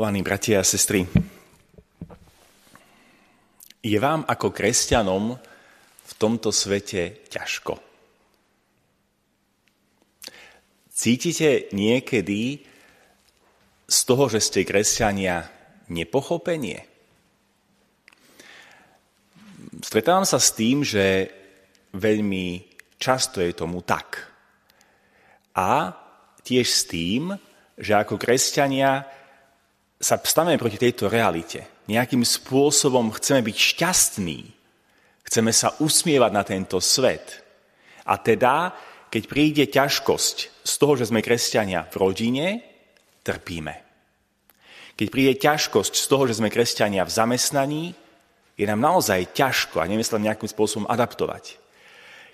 Milovaní bratia a sestry, je vám ako kresťanom v tomto svete ťažko. Cítite niekedy z toho, že ste kresťania, nepochopenie? Stretávam sa s tým, že veľmi často je tomu tak. A tiež s tým, že ako kresťania sa stavíme proti tejto realite. Nejakým spôsobom chceme byť šťastní. Chceme sa usmievať na tento svet. A teda, keď príde ťažkosť z toho, že sme kresťania v rodine, trpíme. Keď príde ťažkosť z toho, že sme kresťania v zamestnaní, je nám naozaj ťažko a nevieme sa nejakým spôsobom adaptovať.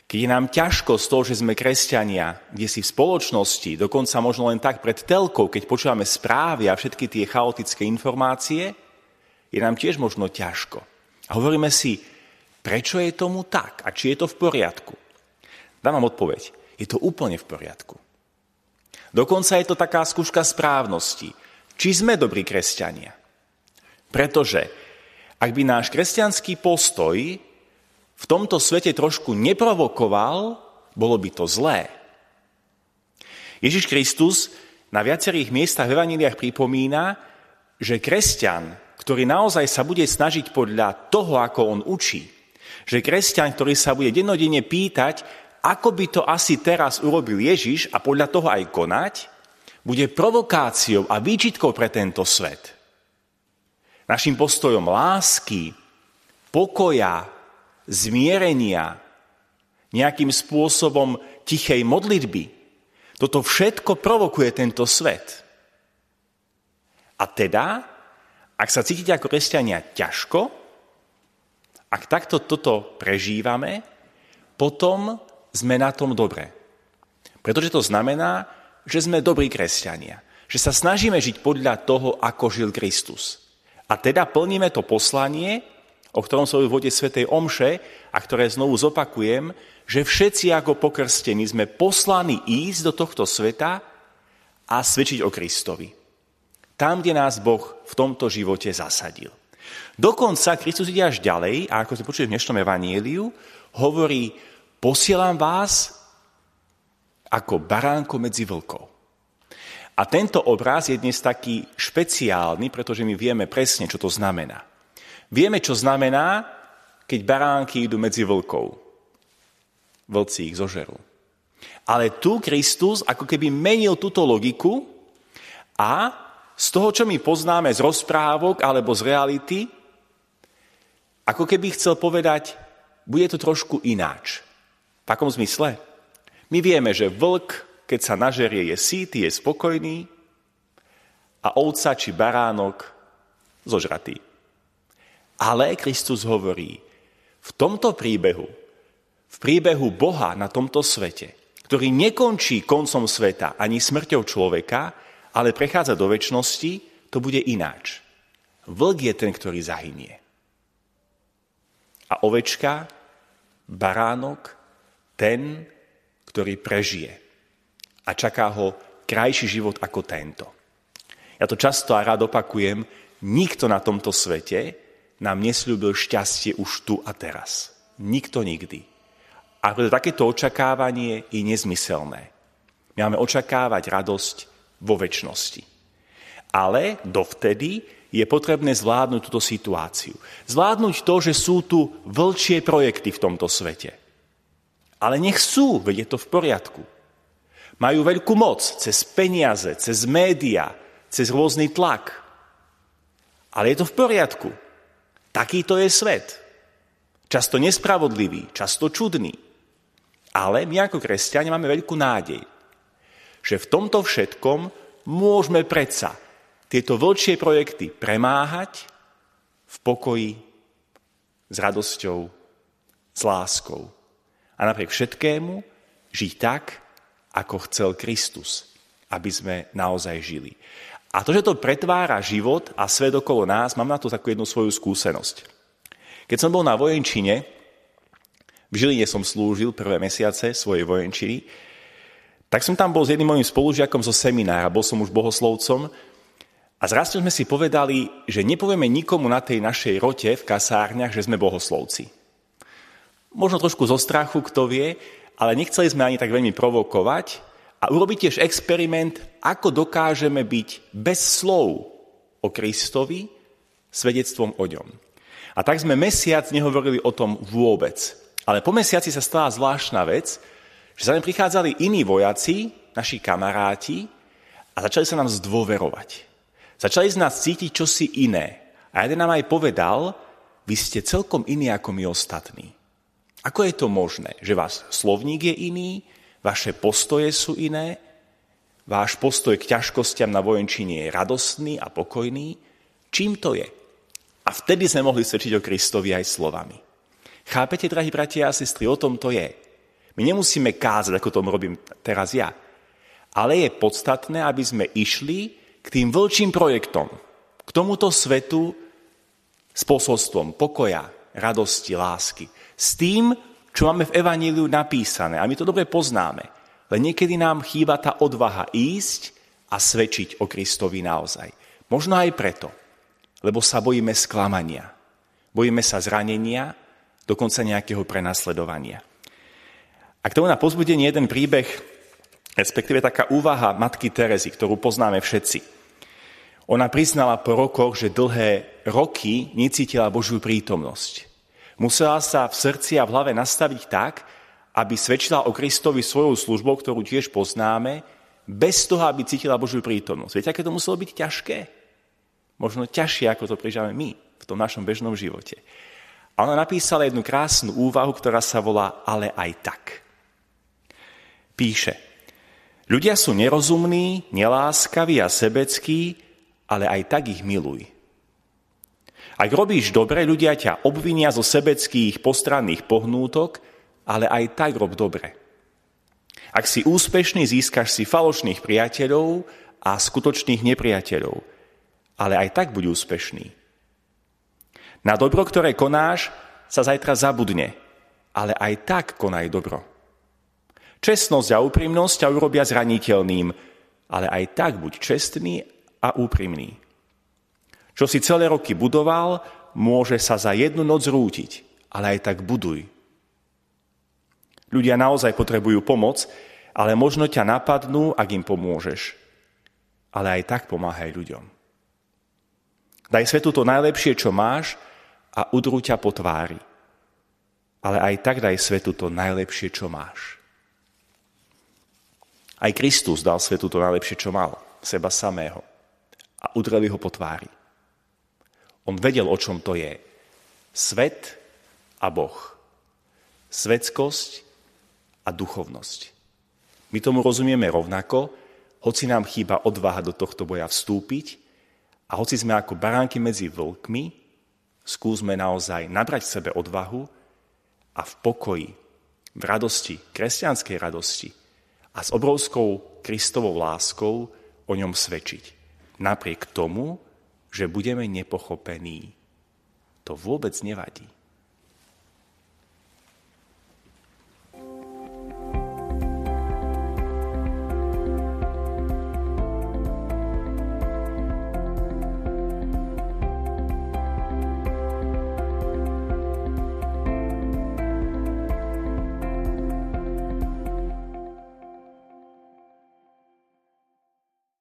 Keď je nám ťažko z toho, že sme kresťania, kde si v spoločnosti, dokonca možno len tak pred telkou, keď počúvame správy a všetky tie chaotické informácie, je nám tiež možno ťažko. A hovoríme si, prečo je tomu tak a či je to v poriadku. Dám vám odpoveď. Je to úplne v poriadku. Dokonca je to taká skúška správnosti. Či sme dobrí kresťania. Pretože ak by náš kresťanský postoj v tomto svete trošku neprovokoval, bolo by to zlé. Ježiš Kristus na viacerých miestach v Evaníliách pripomína, že kresťan, ktorý naozaj sa bude snažiť podľa toho, ako on učí, že kresťan, ktorý sa bude dennodenne pýtať, ako by to asi teraz urobil Ježiš a podľa toho aj konať, bude provokáciou a výčitkou pre tento svet. Našim postojom lásky, pokoja, zmierenia, nejakým spôsobom tichej modlitby. Toto všetko provokuje tento svet. A teda, ak sa cítite ako kresťania ťažko, ak takto toto prežívame, potom sme na tom dobre. Pretože to znamená, že sme dobrí kresťania. Že sa snažíme žiť podľa toho, ako žil Kristus. A teda plníme to poslanie, o ktorom sa v vode Svetej Omše a ktoré znovu zopakujem, že všetci ako pokrstení sme poslaní ísť do tohto sveta a svedčiť o Kristovi. Tam, kde nás Boh v tomto živote zasadil. Dokonca Kristus ide až ďalej a ako ste počuli v dnešnom evaníliu, hovorí, posielam vás ako baránko medzi vlkov. A tento obraz je dnes taký špeciálny, pretože my vieme presne, čo to znamená. Vieme, čo znamená, keď baránky idú medzi vlkov. Vlci ich zožerú. Ale tu Kristus ako keby menil túto logiku a z toho, čo my poznáme z rozprávok alebo z reality, ako keby chcel povedať, bude to trošku ináč. V takom zmysle. My vieme, že vlk, keď sa nažerie, je síty, je spokojný a ovca či baránok zožratý. Ale Kristus hovorí, v tomto príbehu, v príbehu Boha na tomto svete, ktorý nekončí koncom sveta ani smrťou človeka, ale prechádza do väčšnosti, to bude ináč. Vlk je ten, ktorý zahynie. A ovečka, baránok, ten, ktorý prežije. A čaká ho krajší život ako tento. Ja to často a rád opakujem, nikto na tomto svete nám nesľúbil šťastie už tu a teraz. Nikto nikdy. A preto takéto očakávanie je nezmyselné. My máme očakávať radosť vo väčšnosti. Ale dovtedy je potrebné zvládnuť túto situáciu. Zvládnuť to, že sú tu vlčie projekty v tomto svete. Ale nech sú, veď je to v poriadku. Majú veľkú moc cez peniaze, cez média, cez rôzny tlak. Ale je to v poriadku. Takýto je svet. Často nespravodlivý, často čudný. Ale my ako kresťania máme veľkú nádej, že v tomto všetkom môžeme predsa tieto vlčie projekty premáhať v pokoji, s radosťou, s láskou. A napriek všetkému žiť tak, ako chcel Kristus, aby sme naozaj žili. A to, že to pretvára život a svet okolo nás, mám na to takú jednu svoju skúsenosť. Keď som bol na vojenčine, v Žiline som slúžil prvé mesiace svojej vojenčiny, tak som tam bol s jedným mojim spolužiakom zo seminára, bol som už bohoslovcom A zrazu sme si povedali, že nepovieme nikomu na tej našej rote v kasárniach, že sme bohoslovci. Možno trošku zo strachu, kto vie, ale nechceli sme ani tak veľmi provokovať a urobiť tiež experiment, ako dokážeme byť bez slov o Kristovi svedectvom o ňom. A tak sme mesiac nehovorili o tom vôbec. Ale po mesiaci sa stala zvláštna vec, že sa nám prichádzali iní vojaci, naši kamaráti, a začali sa nám zdôverovať. Začali z nás cítiť čosi iné. A jeden nám aj povedal, vy ste celkom iní ako my ostatní. Ako je to možné, že vás slovník je iný, vaše postoje sú iné, váš postoj k ťažkostiam na vojenčine je radostný a pokojný? Čím to je? A vtedy sme mohli svedčiť o Kristovi aj slovami. Chápete, drahí bratia a sestry, o tom to je. My nemusíme kázať, ako to robím teraz ja. Ale je podstatné, aby sme išli k tým vlčím projektom, k tomuto svetu s posolstvom pokoja, radosti, lásky. S tým, čo máme v Evaníliu napísané. A my to dobre poznáme. Len niekedy nám chýba tá odvaha ísť a svedčiť o Kristovi naozaj. Možno aj preto, lebo sa bojíme sklamania. Bojíme sa zranenia, dokonca nejakého prenasledovania. A k tomu na pozbudenie jeden príbeh, respektíve taká úvaha matky Terezy, ktorú poznáme všetci. Ona priznala po rokoch, že dlhé roky necítila Božiu prítomnosť. Musela sa v srdci a v hlave nastaviť tak, aby svedčila o Kristovi svojou službou, ktorú tiež poznáme, bez toho, aby cítila Božiu prítomnosť. Viete, aké to muselo byť ťažké? Možno ťažšie, ako to prežívame my v tom našom bežnom živote. A ona napísala jednu krásnu úvahu, ktorá sa volá Ale aj tak. Píše, ľudia sú nerozumní, neláskaví a sebeckí, ale aj tak ich miluj. Ak robíš dobre, ľudia ťa obvinia zo sebeckých postranných pohnútok, ale aj tak rob dobre. Ak si úspešný, získaš si falošných priateľov a skutočných nepriateľov – ale aj tak buď úspešný. Na dobro, ktoré konáš, sa zajtra zabudne, ale aj tak konaj dobro. Čestnosť a úprimnosť ťa urobia zraniteľným, ale aj tak buď čestný a úprimný. Čo si celé roky budoval, môže sa za jednu noc rútiť, ale aj tak buduj. Ľudia naozaj potrebujú pomoc, ale možno ťa napadnú, ak im pomôžeš. Ale aj tak pomáhaj ľuďom. Daj svetu to najlepšie, čo máš a udrú ťa po tvári. Ale aj tak daj svetu to najlepšie, čo máš. Aj Kristus dal svetu to najlepšie, čo mal, seba samého. A udreli ho po tvári. On vedel, o čom to je. Svet a Boh. Svetskosť a duchovnosť. My tomu rozumieme rovnako, hoci nám chýba odvaha do tohto boja vstúpiť, a hoci sme ako baránky medzi vlkmi, skúsme naozaj nabrať v sebe odvahu a v pokoji, v radosti, kresťanskej radosti a s obrovskou Kristovou láskou o ňom svedčiť. Napriek tomu, že budeme nepochopení. To vôbec nevadí.